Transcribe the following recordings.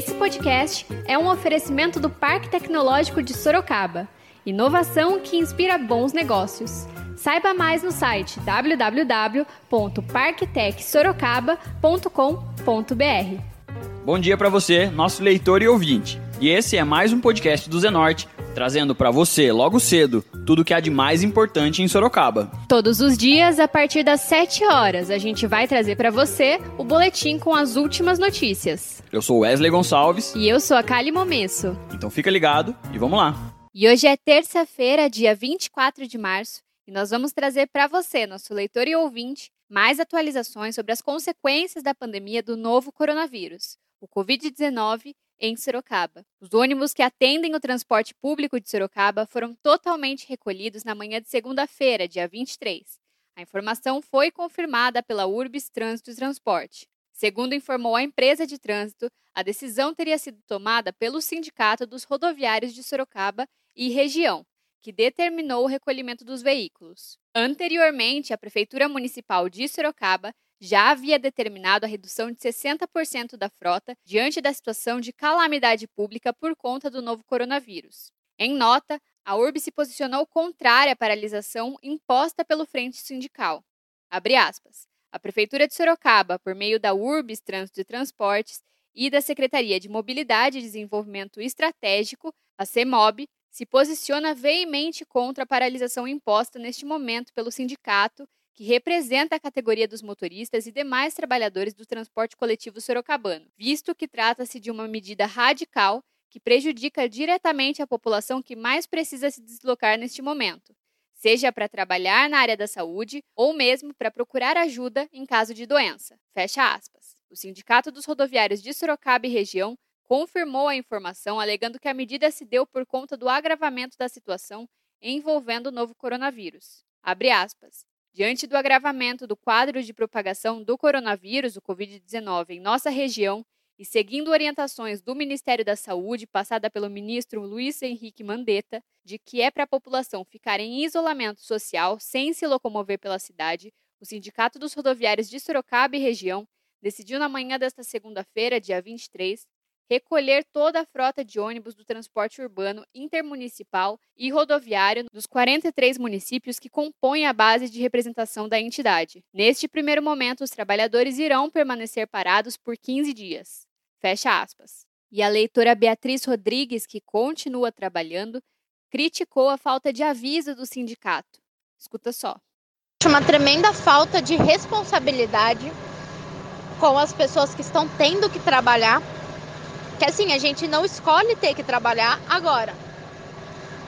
Esse podcast é um oferecimento do Parque Tecnológico de Sorocaba. Inovação que inspira bons negócios. Saiba mais no site www.parktecsorocaba.com.br. Bom dia para você, nosso leitor e ouvinte. E esse é mais um podcast do Zenorte, trazendo para você, logo cedo, tudo que há de mais importante em Sorocaba. Todos os dias, a partir das 7 horas, a gente vai trazer para você o boletim com as últimas notícias. Eu sou Wesley Gonçalves. E eu sou a Kali Momesso. Então fica ligado e vamos lá. E hoje é terça-feira, dia 24 de março, e nós vamos trazer para você, nosso leitor e ouvinte, mais atualizações sobre as consequências da pandemia do novo coronavírus, o Covid-19 em Sorocaba. Os ônibus que atendem o transporte público de Sorocaba foram totalmente recolhidos na manhã de segunda-feira, dia 23. A informação foi confirmada pela Urbis Trânsito e Transporte. Segundo informou a empresa de trânsito, a decisão teria sido tomada pelo Sindicato dos Rodoviários de Sorocaba e região, que determinou o recolhimento dos veículos. Anteriormente, a Prefeitura Municipal de Sorocaba já havia determinado a redução de 60% da frota diante da situação de calamidade pública por conta do novo coronavírus. Em nota, a URB se posicionou contrária à paralisação imposta pelo Frente Sindical. A Prefeitura de Sorocaba, por meio da URBS Trânsito e Transportes e da Secretaria de Mobilidade e Desenvolvimento Estratégico, a CEMOB, se posiciona veemente contra a paralisação imposta neste momento pelo sindicato que representa a categoria dos motoristas e demais trabalhadores do transporte coletivo sorocabano, visto que trata-se de uma medida radical que prejudica diretamente a população que mais precisa se deslocar neste momento, seja para trabalhar na área da saúde ou mesmo para procurar ajuda em caso de doença. Fecha aspas. O Sindicato dos Rodoviários de Sorocaba e região confirmou a informação, alegando que a medida se deu por conta do agravamento da situação envolvendo o novo coronavírus. Abre aspas. Diante do agravamento do quadro de propagação do coronavírus, o Covid-19, em nossa região, e seguindo orientações do Ministério da Saúde, passada pelo ministro Luiz Henrique Mandetta, de que é para a população ficar em isolamento social sem se locomover pela cidade, o Sindicato dos Rodoviários de Sorocaba e região decidiu na manhã desta segunda-feira, dia 23, recolher toda a frota de ônibus do transporte urbano intermunicipal e rodoviário dos 43 municípios que compõem a base de representação da entidade. Neste primeiro momento, os trabalhadores irão permanecer parados por 15 dias. Fecha aspas. E a leitora Beatriz Rodrigues, que continua trabalhando, criticou a falta de aviso do sindicato. Escuta só. Uma tremenda falta de responsabilidade com as pessoas que estão tendo que trabalhar que assim, a gente não escolhe ter que trabalhar agora.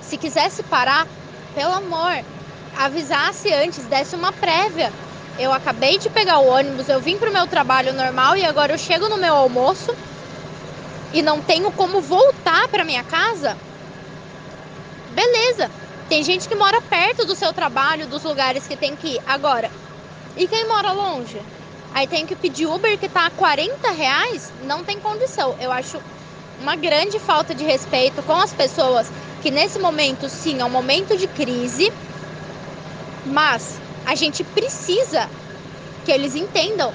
Se quisesse parar, pelo amor, avisasse antes, desse uma prévia. Eu acabei de pegar o ônibus, eu vim pro meu trabalho normal e agora eu chego no meu almoço e não tenho como voltar para minha casa. Beleza. Tem gente que mora perto do seu trabalho, dos lugares que tem que ir. Agora, e quem mora longe? Aí tem que pedir Uber que tá a 40 reais, não tem condição. Eu acho uma grande falta de respeito com as pessoas que nesse momento sim é um momento de crise, mas a gente precisa que eles entendam.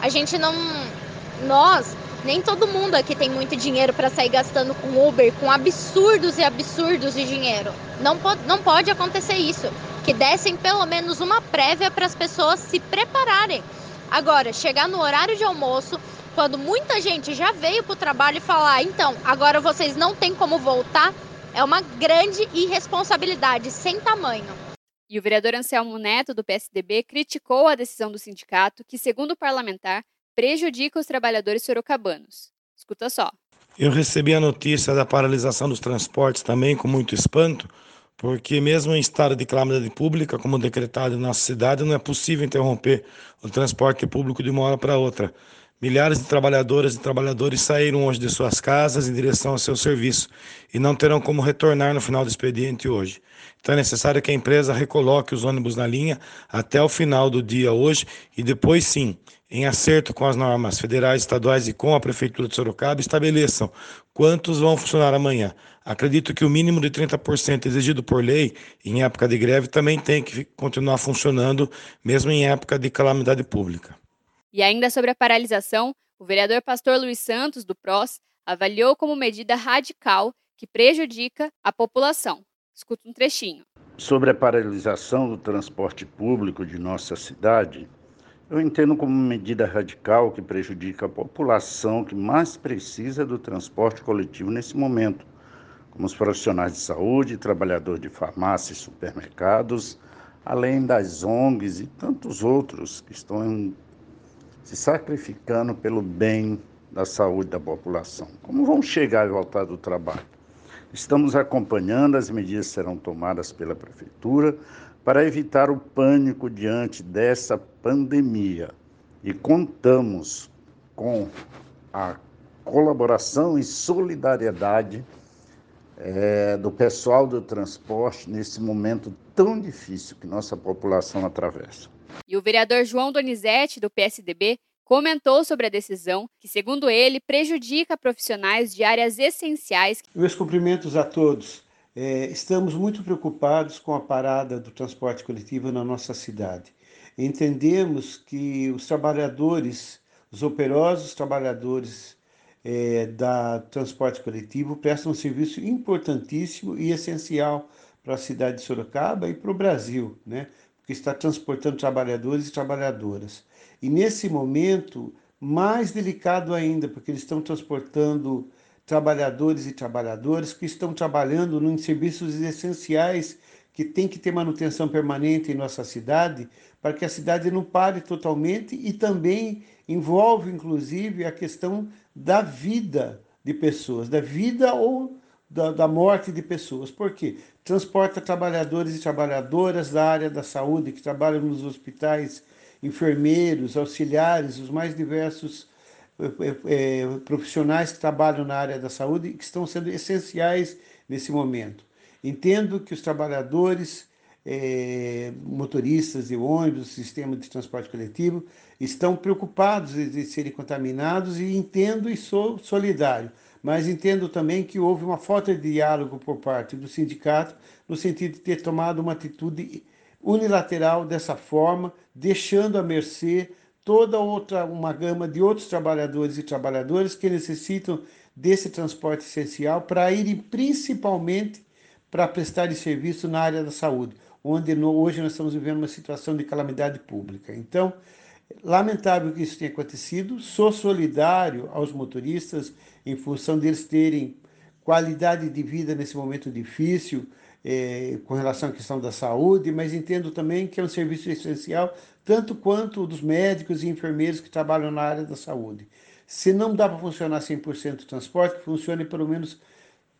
A gente não. Nós, nem todo mundo aqui tem muito dinheiro para sair gastando com Uber, com absurdos e absurdos de dinheiro. Não, pode, não pode acontecer isso. Que dessem pelo menos uma prévia para as pessoas se prepararem. Agora, chegar no horário de almoço, quando muita gente já veio para o trabalho e falar, então, agora vocês não têm como voltar, é uma grande irresponsabilidade sem tamanho. E o vereador Anselmo Neto, do PSDB, criticou a decisão do sindicato, que, segundo o parlamentar, prejudica os trabalhadores sorocabanos. Escuta só. Eu recebi a notícia da paralisação dos transportes também com muito espanto, porque mesmo em estado de calamidade pública, como decretado em nossa cidade, não é possível interromper o transporte público de uma hora para outra. Milhares de trabalhadoras e trabalhadores saíram hoje de suas casas em direção ao seu serviço e não terão como retornar no final do expediente hoje. Então é necessário que a empresa recoloque os ônibus na linha até o final do dia hoje e depois sim, em acerto com as normas federais, estaduais e com a Prefeitura de Sorocaba, estabeleçam quantos vão funcionar amanhã. Acredito que o mínimo de 30% exigido por lei em época de greve também tem que continuar funcionando, mesmo em época de calamidade pública. E ainda sobre a paralisação, o vereador pastor Luiz Santos, do PROS, avaliou como medida radical que prejudica a população. Escuta um trechinho. Sobre a paralisação do transporte público de nossa cidade, eu entendo como medida radical que prejudica a população que mais precisa do transporte coletivo nesse momento, os profissionais de saúde, trabalhadores de farmácia e supermercados, além das ONGs e tantos outros que estão se sacrificando pelo bem da saúde da população. Como vão chegar e voltar do trabalho? Estamos acompanhando, as medidas serão tomadas pela Prefeitura para evitar o pânico diante dessa pandemia e contamos com a colaboração e solidariedade é, do pessoal do transporte nesse momento tão difícil que nossa população atravessa. E o vereador João Donizete, do PSDB, comentou sobre a decisão, que, segundo ele, prejudica profissionais de áreas essenciais. Meus cumprimentos a todos. É, estamos muito preocupados com a parada do transporte coletivo na nossa cidade. Entendemos que os trabalhadores, os operosos trabalhadores é, da transporte coletivo prestam um serviço importantíssimo e essencial para a cidade de Sorocaba e para o Brasil, né? porque está transportando trabalhadores e trabalhadoras. E nesse momento, mais delicado ainda, porque eles estão transportando trabalhadores e trabalhadoras que estão trabalhando em serviços essenciais que tem que ter manutenção permanente em nossa cidade, para que a cidade não pare totalmente e também envolve, inclusive, a questão da vida de pessoas, da vida ou da, da morte de pessoas. Por quê? Transporta trabalhadores e trabalhadoras da área da saúde que trabalham nos hospitais, enfermeiros, auxiliares, os mais diversos é, é, profissionais que trabalham na área da saúde e que estão sendo essenciais nesse momento. Entendo que os trabalhadores, é, motoristas de ônibus, sistema de transporte coletivo, estão preocupados de serem contaminados e entendo e sou solidário. Mas entendo também que houve uma falta de diálogo por parte do sindicato, no sentido de ter tomado uma atitude unilateral dessa forma, deixando à mercê toda outra uma gama de outros trabalhadores e trabalhadoras que necessitam desse transporte essencial para irem principalmente para prestar serviço na área da saúde, onde no, hoje nós estamos vivendo uma situação de calamidade pública. Então, lamentável que isso tenha acontecido, sou solidário aos motoristas em função deles terem qualidade de vida nesse momento difícil, é, com relação à questão da saúde, mas entendo também que é um serviço essencial, tanto quanto dos médicos e enfermeiros que trabalham na área da saúde. Se não dá para funcionar 100% o transporte, que funcione pelo menos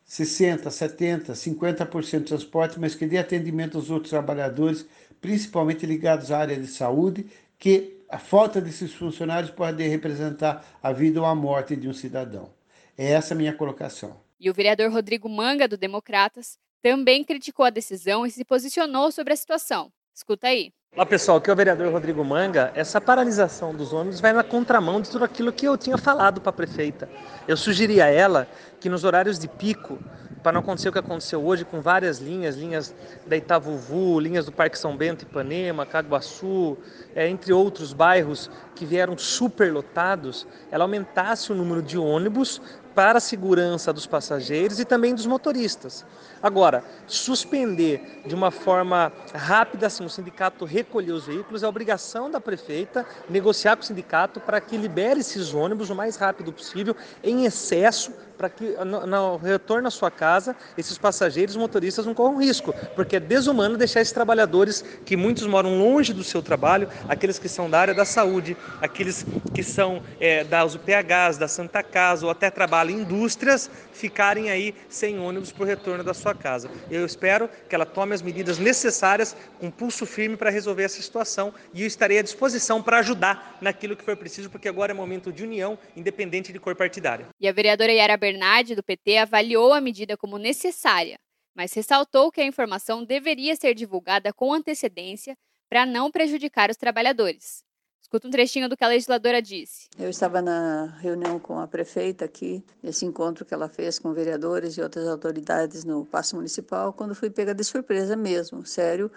60%, 70%, 50% de transporte, mas que dê atendimento aos outros trabalhadores, principalmente ligados à área de saúde, que a falta desses funcionários pode representar a vida ou a morte de um cidadão. É essa a minha colocação. E o vereador Rodrigo Manga, do Democratas, também criticou a decisão e se posicionou sobre a situação. Escuta aí. Olá pessoal, aqui é o vereador Rodrigo Manga. Essa paralisação dos ônibus vai na contramão de tudo aquilo que eu tinha falado para a prefeita. Eu sugeri a ela que nos horários de pico para não acontecer o que aconteceu hoje com várias linhas, linhas da Itavuvu, linhas do Parque São Bento, Ipanema, Caguaçu, é, entre outros bairros que vieram superlotados, ela aumentasse o número de ônibus para a segurança dos passageiros e também dos motoristas. Agora, suspender de uma forma rápida, assim, o sindicato recolher os veículos, é obrigação da prefeita negociar com o sindicato para que libere esses ônibus o mais rápido possível, em excesso, para que no, no retorno à sua casa, esses passageiros motoristas não corram risco, porque é desumano deixar esses trabalhadores que muitos moram longe do seu trabalho, aqueles que são da área da saúde, aqueles que são é, das UPHs, da Santa Casa ou até trabalham em indústrias, ficarem aí sem ônibus para o retorno da sua casa. Eu espero que ela tome as medidas necessárias com pulso firme para resolver essa situação e eu estarei à disposição para ajudar naquilo que for preciso, porque agora é momento de união, independente de cor partidária. E a vereadora Yara Bernardi, do PT, avaliou a medida como necessária, mas ressaltou que a informação deveria ser divulgada com antecedência para não prejudicar os trabalhadores. Escuta um trechinho do que a legisladora disse. Eu estava na reunião com a prefeita aqui, nesse encontro que ela fez com vereadores e outras autoridades no Paço Municipal, quando fui pega de surpresa mesmo, sério,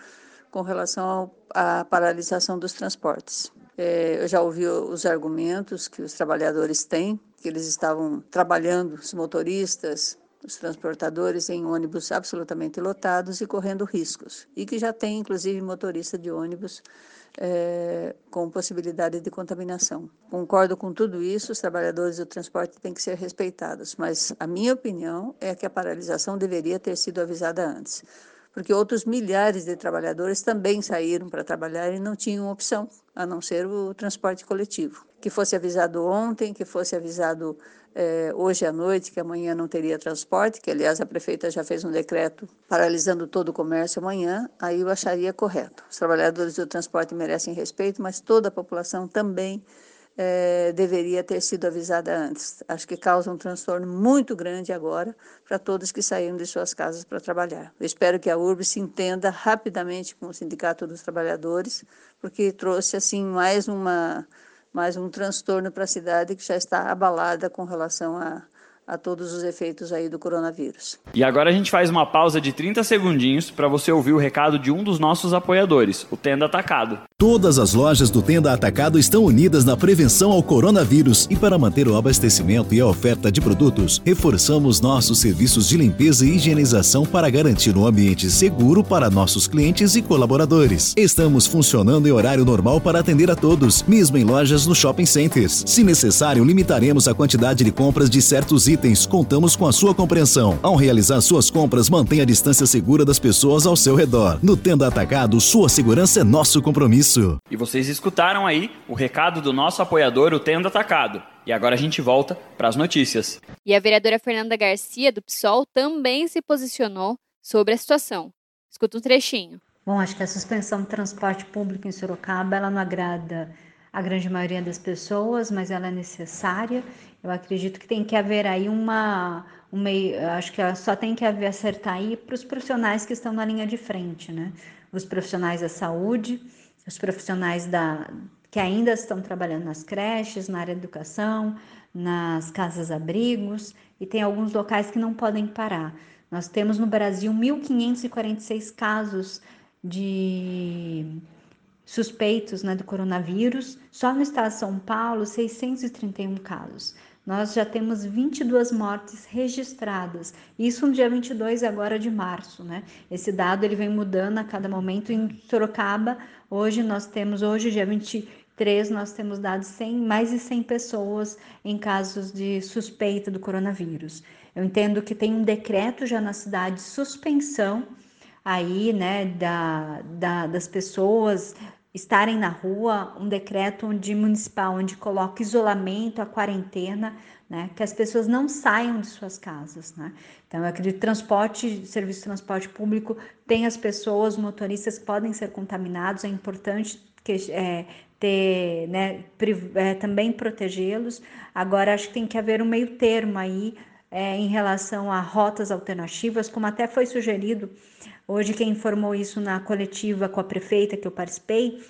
com relação à paralisação dos transportes. É, eu já ouvi os argumentos que os trabalhadores têm, que eles estavam trabalhando, os motoristas, os transportadores em ônibus absolutamente lotados e correndo riscos, e que já tem inclusive motorista de ônibus é, com possibilidade de contaminação. Concordo com tudo isso, os trabalhadores do transporte têm que ser respeitados, mas a minha opinião é que a paralisação deveria ter sido avisada antes, porque outros milhares de trabalhadores também saíram para trabalhar e não tinham opção a não ser o transporte coletivo. Que fosse avisado ontem, que fosse avisado é, hoje à noite, que amanhã não teria transporte, que aliás a prefeita já fez um decreto paralisando todo o comércio amanhã, aí eu acharia correto. Os trabalhadores do transporte merecem respeito, mas toda a população também é, deveria ter sido avisada antes. Acho que causa um transtorno muito grande agora para todos que saíram de suas casas para trabalhar. Eu espero que a URB se entenda rapidamente com o Sindicato dos Trabalhadores, porque trouxe assim mais uma mais um transtorno para a cidade que já está abalada com relação a, a todos os efeitos aí do coronavírus. E agora a gente faz uma pausa de 30 segundinhos para você ouvir o recado de um dos nossos apoiadores, o Tenda Atacado. Todas as lojas do Tenda Atacado estão unidas na prevenção ao coronavírus e para manter o abastecimento e a oferta de produtos, reforçamos nossos serviços de limpeza e higienização para garantir um ambiente seguro para nossos clientes e colaboradores. Estamos funcionando em horário normal para atender a todos, mesmo em lojas no shopping centers. Se necessário, limitaremos a quantidade de compras de certos itens. Contamos com a sua compreensão. Ao realizar suas compras, mantenha a distância segura das pessoas ao seu redor. No Tenda Atacado, sua segurança é nosso compromisso isso. E vocês escutaram aí o recado do nosso apoiador, o Tendo Atacado. E agora a gente volta para as notícias. E a vereadora Fernanda Garcia, do PSOL, também se posicionou sobre a situação. Escuta um trechinho. Bom, acho que a suspensão do transporte público em Sorocaba, ela não agrada a grande maioria das pessoas, mas ela é necessária. Eu acredito que tem que haver aí uma, uma acho que só tem que haver acertar aí para os profissionais que estão na linha de frente, né? Os profissionais da saúde, os profissionais da, que ainda estão trabalhando nas creches, na área de educação, nas casas-abrigos, e tem alguns locais que não podem parar. Nós temos no Brasil 1.546 casos de suspeitos né, do coronavírus, só no estado de São Paulo, 631 casos nós já temos 22 mortes registradas. Isso no dia 22 agora de março, né? Esse dado ele vem mudando a cada momento. Em Sorocaba, hoje nós temos, hoje dia 23, nós temos dados 100, mais de 100 pessoas em casos de suspeita do coronavírus. Eu entendo que tem um decreto já na cidade de suspensão aí, né, da, da, das pessoas estarem na rua, um decreto onde municipal onde coloca isolamento, a quarentena, né, que as pessoas não saiam de suas casas, né? Então, eu acredito que transporte, serviço de transporte público tem as pessoas, motoristas que podem ser contaminados, é importante que é, ter, né, é, também protegê-los. Agora, acho que tem que haver um meio termo aí é, em relação a rotas alternativas, como até foi sugerido Hoje, quem informou isso na coletiva com a prefeita que eu participei,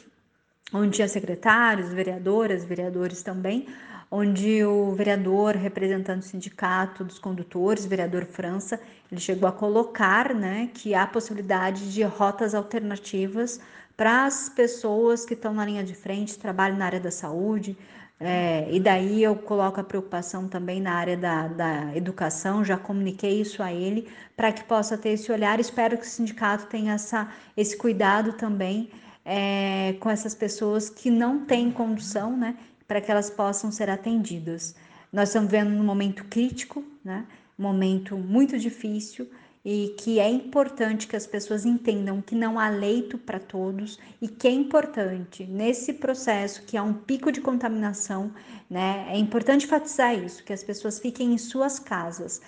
onde tinha secretários, vereadoras, vereadores também, onde o vereador representando o sindicato dos condutores, vereador França, ele chegou a colocar né, que há possibilidade de rotas alternativas para as pessoas que estão na linha de frente, trabalham na área da saúde, é, e daí eu coloco a preocupação também na área da, da educação, já comuniquei isso a ele, para que possa ter esse olhar. Espero que o sindicato tenha essa, esse cuidado também é, com essas pessoas que não têm condução, né, para que elas possam ser atendidas. Nós estamos vendo um momento crítico, né, um momento muito difícil, e que é importante que as pessoas entendam que não há leito para todos e que é importante nesse processo que há um pico de contaminação, né? É importante enfatizar isso, que as pessoas fiquem em suas casas,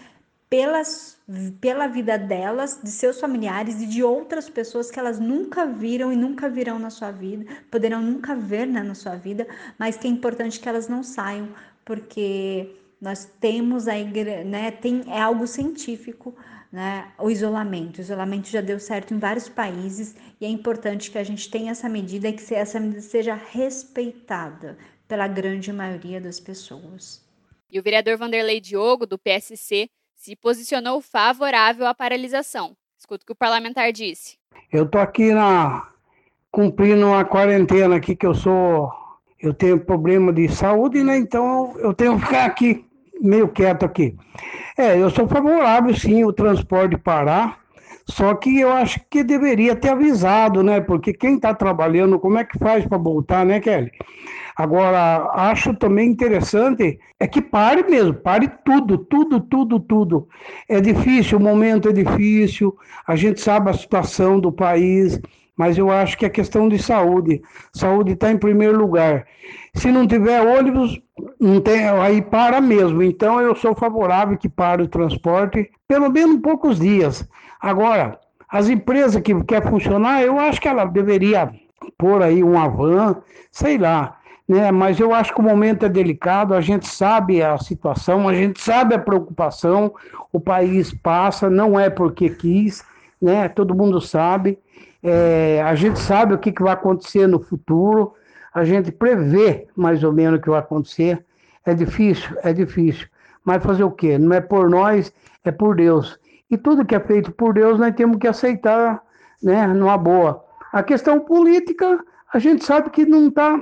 pelas, pela vida delas, de seus familiares e de outras pessoas que elas nunca viram e nunca virão na sua vida, poderão nunca ver né, na sua vida, mas que é importante que elas não saiam, porque nós temos a igreja, né, tem, é algo científico né, o isolamento. O isolamento já deu certo em vários países e é importante que a gente tenha essa medida e que essa medida seja respeitada pela grande maioria das pessoas. E o vereador Vanderlei Diogo, do PSC, se posicionou favorável à paralisação. Escuta o que o parlamentar disse. Eu tô aqui na cumprindo uma quarentena aqui que eu sou eu tenho problema de saúde, né? Então eu tenho que ficar aqui, meio quieto aqui. É, eu sou favorável sim o transporte parar, só que eu acho que deveria ter avisado, né? Porque quem está trabalhando, como é que faz para voltar, né, Kelly? Agora, acho também interessante é que pare mesmo, pare tudo, tudo, tudo, tudo. É difícil, o momento é difícil, a gente sabe a situação do país, mas eu acho que é questão de saúde. Saúde está em primeiro lugar. Se não tiver ônibus, não tem, aí para mesmo. Então eu sou favorável que pare o transporte, pelo menos poucos dias. Agora, as empresas que quer funcionar, eu acho que ela deveria pôr aí um avan, sei lá né? Mas eu acho que o momento é delicado, a gente sabe a situação, a gente sabe a preocupação, o país passa, não é porque quis, né? Todo mundo sabe, é, a gente sabe o que, que vai acontecer no futuro, a gente prevê mais ou menos o que vai acontecer. É difícil, é difícil. Mas fazer o quê? Não é por nós, é por Deus. E tudo que é feito por Deus nós temos que aceitar, né, numa boa. A questão política, a gente sabe que não está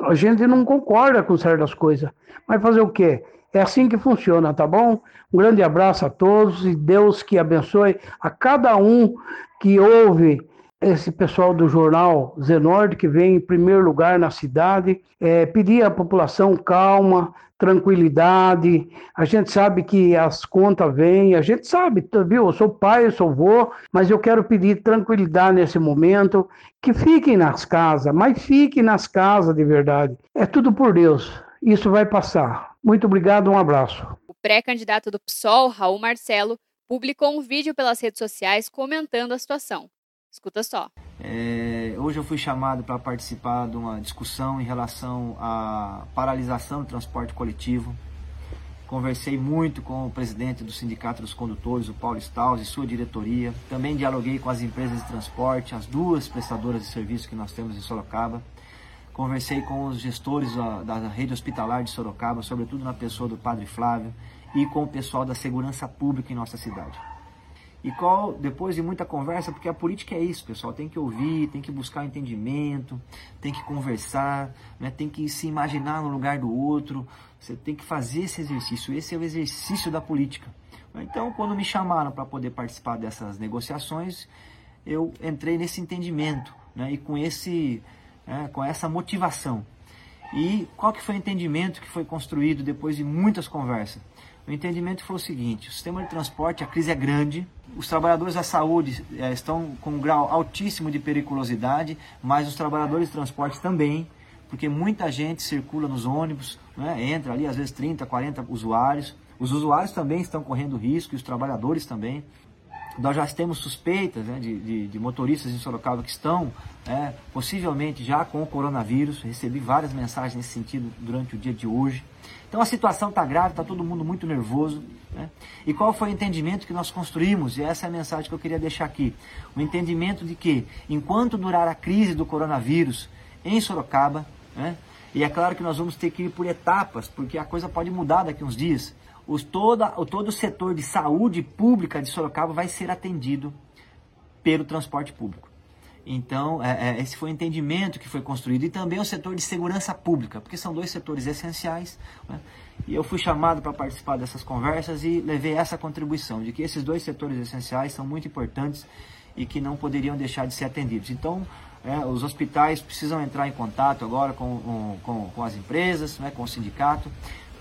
a gente não concorda com certas coisas, mas fazer o quê? É assim que funciona, tá bom? Um grande abraço a todos e Deus que abençoe a cada um que ouve esse pessoal do jornal Zenorte, que vem em primeiro lugar na cidade, é, pedir à população calma, tranquilidade. A gente sabe que as contas vêm, a gente sabe, viu? Eu sou pai, eu sou avô, mas eu quero pedir tranquilidade nesse momento, que fiquem nas casas, mas fiquem nas casas de verdade. É tudo por Deus. Isso vai passar. Muito obrigado, um abraço. O pré-candidato do PSOL, Raul Marcelo, publicou um vídeo pelas redes sociais comentando a situação. Escuta só. É, hoje eu fui chamado para participar de uma discussão em relação à paralisação do transporte coletivo. Conversei muito com o presidente do Sindicato dos Condutores, o Paulo Staus, e sua diretoria. Também dialoguei com as empresas de transporte, as duas prestadoras de serviço que nós temos em Sorocaba. Conversei com os gestores da, da rede hospitalar de Sorocaba, sobretudo na pessoa do Padre Flávio, e com o pessoal da segurança pública em nossa cidade. E qual, depois de muita conversa, porque a política é isso, pessoal, tem que ouvir, tem que buscar entendimento, tem que conversar, né? tem que se imaginar no lugar do outro, você tem que fazer esse exercício, esse é o exercício da política. Então, quando me chamaram para poder participar dessas negociações, eu entrei nesse entendimento né? e com, esse, né? com essa motivação. E qual que foi o entendimento que foi construído depois de muitas conversas? O entendimento foi o seguinte: o sistema de transporte, a crise é grande, os trabalhadores da saúde é, estão com um grau altíssimo de periculosidade, mas os trabalhadores de transporte também, porque muita gente circula nos ônibus, né, entra ali às vezes 30, 40 usuários. Os usuários também estão correndo risco e os trabalhadores também. Nós já temos suspeitas né, de, de, de, motoristas em Sorocaba que estão é, possivelmente já com o coronavírus. Recebi várias mensagens nesse sentido durante o dia de hoje. Então a situação está grave, está todo mundo muito nervoso. Né? E qual foi o entendimento que nós construímos? E essa é a mensagem que eu queria deixar aqui. O entendimento de que, enquanto durar a crise do coronavírus em Sorocaba, né? e é claro que nós vamos ter que ir por etapas, porque a coisa pode mudar daqui a uns dias, os, toda, todo o setor de saúde pública de Sorocaba vai ser atendido pelo transporte público. Então, é, é, esse foi o entendimento que foi construído. E também o setor de segurança pública, porque são dois setores essenciais. Né? E eu fui chamado para participar dessas conversas e levei essa contribuição de que esses dois setores essenciais são muito importantes e que não poderiam deixar de ser atendidos. Então, é, os hospitais precisam entrar em contato agora com, com, com as empresas, né, com o sindicato,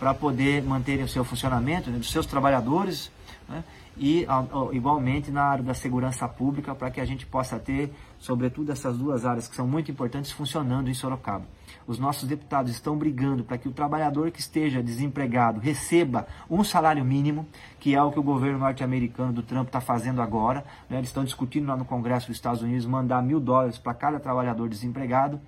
para poder manterem o seu funcionamento, né, dos seus trabalhadores, né, e igualmente na área da segurança pública, para que a gente possa ter, sobretudo, essas duas áreas que são muito importantes funcionando em Sorocaba. Os nossos deputados estão brigando para que o trabalhador que esteja desempregado receba um salário mínimo, que é o que o governo norte-americano do Trump está fazendo agora. Né? Eles estão discutindo lá no Congresso dos Estados Unidos mandar mil dólares para cada trabalhador desempregado.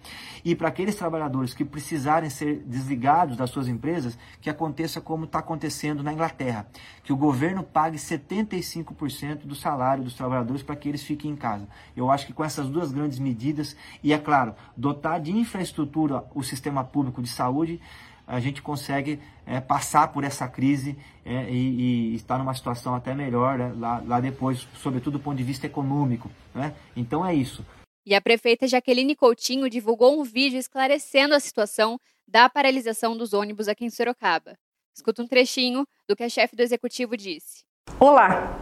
E para aqueles trabalhadores que precisarem ser desligados das suas empresas, que aconteça como está acontecendo na Inglaterra, que o governo pague 75% do salário dos trabalhadores para que eles fiquem em casa. Eu acho que com essas duas grandes medidas, e é claro, dotar de infraestrutura o sistema público de saúde, a gente consegue é, passar por essa crise é, e, e, estar numa situação até melhor né, lá, lá depois, sobretudo do ponto de vista econômico. Né? Então é isso. E a prefeita Jaqueline Coutinho divulgou um vídeo esclarecendo a situação da paralisação dos ônibus aqui em Sorocaba. Escuta um trechinho do que a chefe do executivo disse. Olá,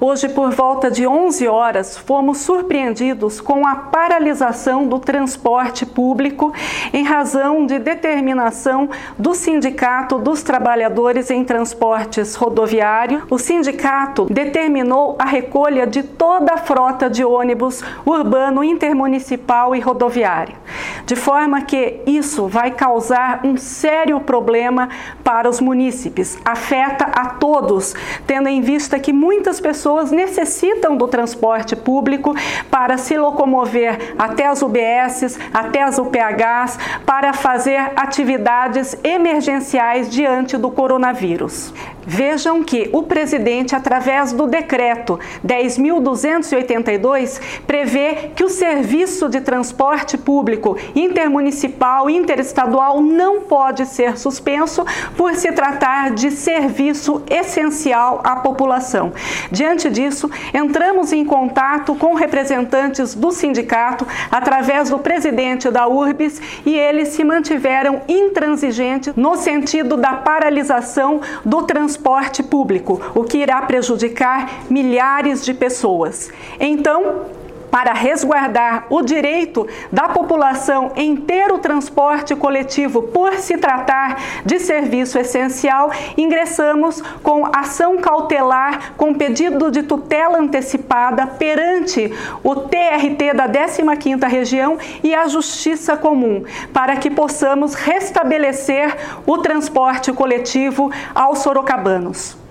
Hoje, por volta de 11 horas, fomos surpreendidos com a paralisação do transporte público em razão de determinação do Sindicato dos Trabalhadores em Transportes Rodoviário. O sindicato determinou a recolha de toda a frota de ônibus urbano, intermunicipal e rodoviário, de forma que isso vai causar um sério problema para os munícipes, afeta a todos, tendo em vista que muitas pessoas pessoas necessitam do transporte público para se locomover até as UBSs, até as UPHs, para fazer atividades emergenciais diante do coronavírus. Vejam que o presidente, através do decreto 10.282, prevê que o serviço de transporte público intermunicipal e interestadual não pode ser suspenso por se tratar de serviço essencial à população. Diante disso, entramos em contato com representantes do sindicato através do presidente da URBS e eles se mantiveram intransigentes no sentido da paralisação do transporte transporte público, o que irá prejudicar milhares de pessoas. Então, para resguardar o direito da população em ter o transporte coletivo por se tratar de serviço essencial, ingressamos com ação cautelar com pedido de tutela antecipada perante o TRT da 15ª região e a Justiça Comum, para que possamos restabelecer o transporte coletivo aos sorocabanos.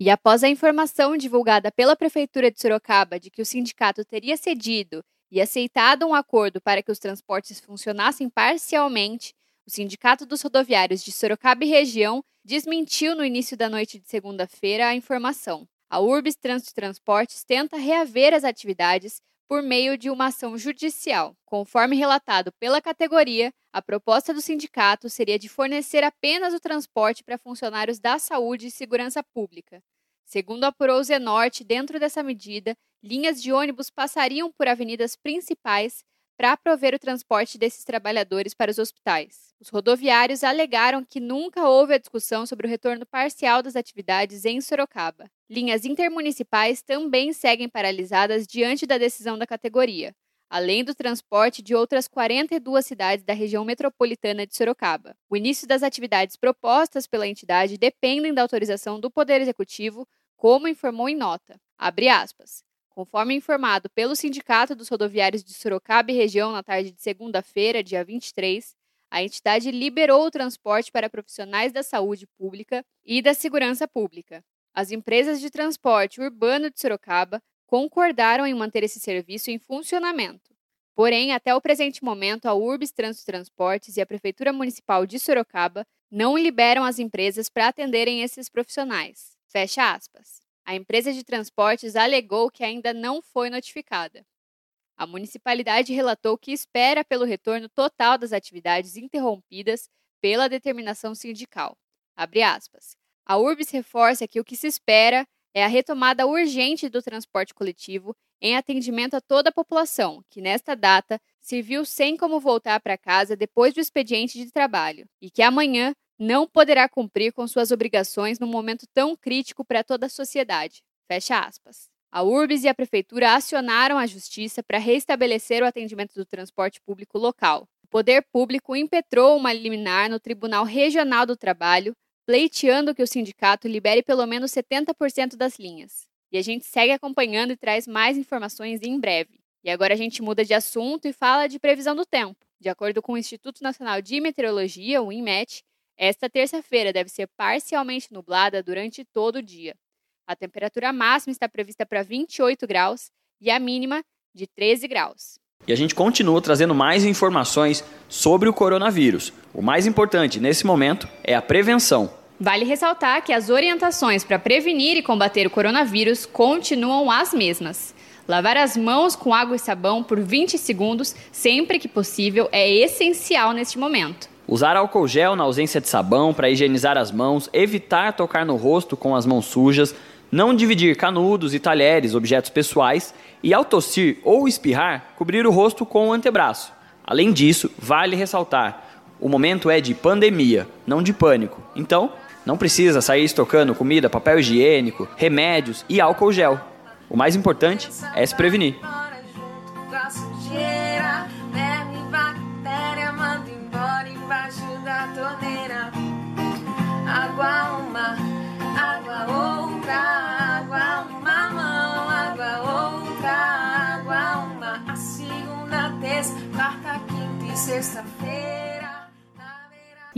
E após a informação divulgada pela Prefeitura de Sorocaba de que o sindicato teria cedido e aceitado um acordo para que os transportes funcionassem parcialmente, o Sindicato dos Rodoviários de Sorocaba e Região desmentiu no início da noite de segunda-feira a informação. A Urbis Trânsito Transportes tenta reaver as atividades por meio de uma ação judicial. Conforme relatado pela categoria, a proposta do sindicato seria de fornecer apenas o transporte para funcionários da saúde e segurança pública. Segundo apurou o Zenorte, dentro dessa medida, linhas de ônibus passariam por avenidas principais para prover o transporte desses trabalhadores para os hospitais. Os rodoviários alegaram que nunca houve a discussão sobre o retorno parcial das atividades em Sorocaba. Linhas intermunicipais também seguem paralisadas diante da decisão da categoria, além do transporte de outras 42 cidades da região metropolitana de Sorocaba. O início das atividades propostas pela entidade dependem da autorização do Poder Executivo, como informou em nota. Abre aspas. Conforme informado pelo Sindicato dos Rodoviários de Sorocaba e região na tarde de segunda-feira, dia 23, a entidade liberou o transporte para profissionais da saúde pública e da segurança pública. As empresas de transporte urbano de Sorocaba concordaram em manter esse serviço em funcionamento. Porém, até o presente momento, a Urbis Trânsito Transportes e a Prefeitura Municipal de Sorocaba não liberam as empresas para atenderem esses profissionais. Fecha aspas. A empresa de transportes alegou que ainda não foi notificada. A municipalidade relatou que espera pelo retorno total das atividades interrompidas pela determinação sindical. A URBS reforça que o que se espera é a retomada urgente do transporte coletivo em atendimento a toda a população, que nesta data se viu sem como voltar para casa depois do expediente de trabalho, e que amanhã não poderá cumprir com suas obrigações num momento tão crítico para toda a sociedade. Fecha aspas. A URBS e a Prefeitura acionaram a Justiça para restabelecer o atendimento do transporte público local. O Poder Público impetrou uma liminar no Tribunal Regional do Trabalho, pleiteando que o sindicato libere pelo menos 70% das linhas. E a gente segue acompanhando e traz mais informações em breve. E agora a gente muda de assunto e fala de previsão do tempo. De acordo com o Instituto Nacional de Meteorologia, o INMET, esta terça-feira deve ser parcialmente nublada durante todo o dia. A temperatura máxima está prevista para 28 graus e a mínima de 13 graus. E a gente continua trazendo mais informações sobre o coronavírus. O mais importante nesse momento é a prevenção. Vale ressaltar que as orientações para prevenir e combater o coronavírus continuam as mesmas. Lavar as mãos com água e sabão por 20 segundos, sempre que possível, é essencial neste momento. Usar álcool gel na ausência de sabão para higienizar as mãos, evitar tocar no rosto com as mãos sujas, Não dividir canudos e talheres, objetos pessoais e ao tossir ou espirrar, cobrir o rosto com o antebraço. Além disso, vale ressaltar: o momento é de pandemia, não de pânico. Então, não precisa sair estocando comida, papel higiênico, remédios e álcool gel. O mais importante é se prevenir.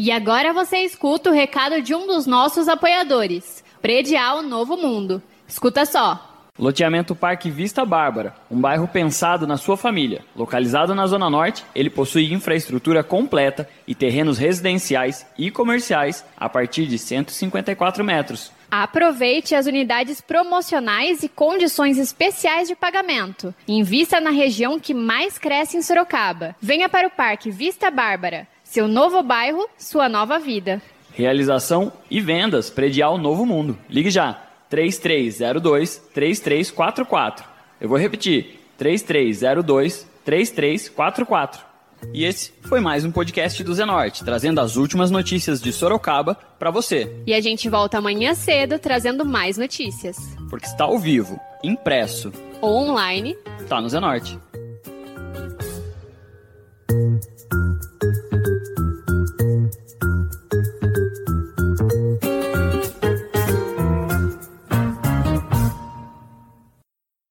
E agora você escuta o recado de um dos nossos apoiadores, Predial Novo Mundo. Escuta só. Loteamento Parque Vista Bárbara, um bairro pensado na sua família. Localizado na Zona Norte, ele possui infraestrutura completa e terrenos residenciais e comerciais a partir de 154 metros. Aproveite as unidades promocionais e condições especiais de pagamento. Invista na região que mais cresce em Sorocaba. Venha para o Parque Vista Bárbara, seu novo bairro, sua nova vida. Realização e vendas Predial Novo Mundo. Ligue já 3302 3344. Eu vou repetir: 3302 3344. E esse foi mais um podcast do Zenorte, trazendo as últimas notícias de Sorocaba para você. E a gente volta amanhã cedo trazendo mais notícias. Porque está ao vivo, impresso ou online, tá no Zenorte.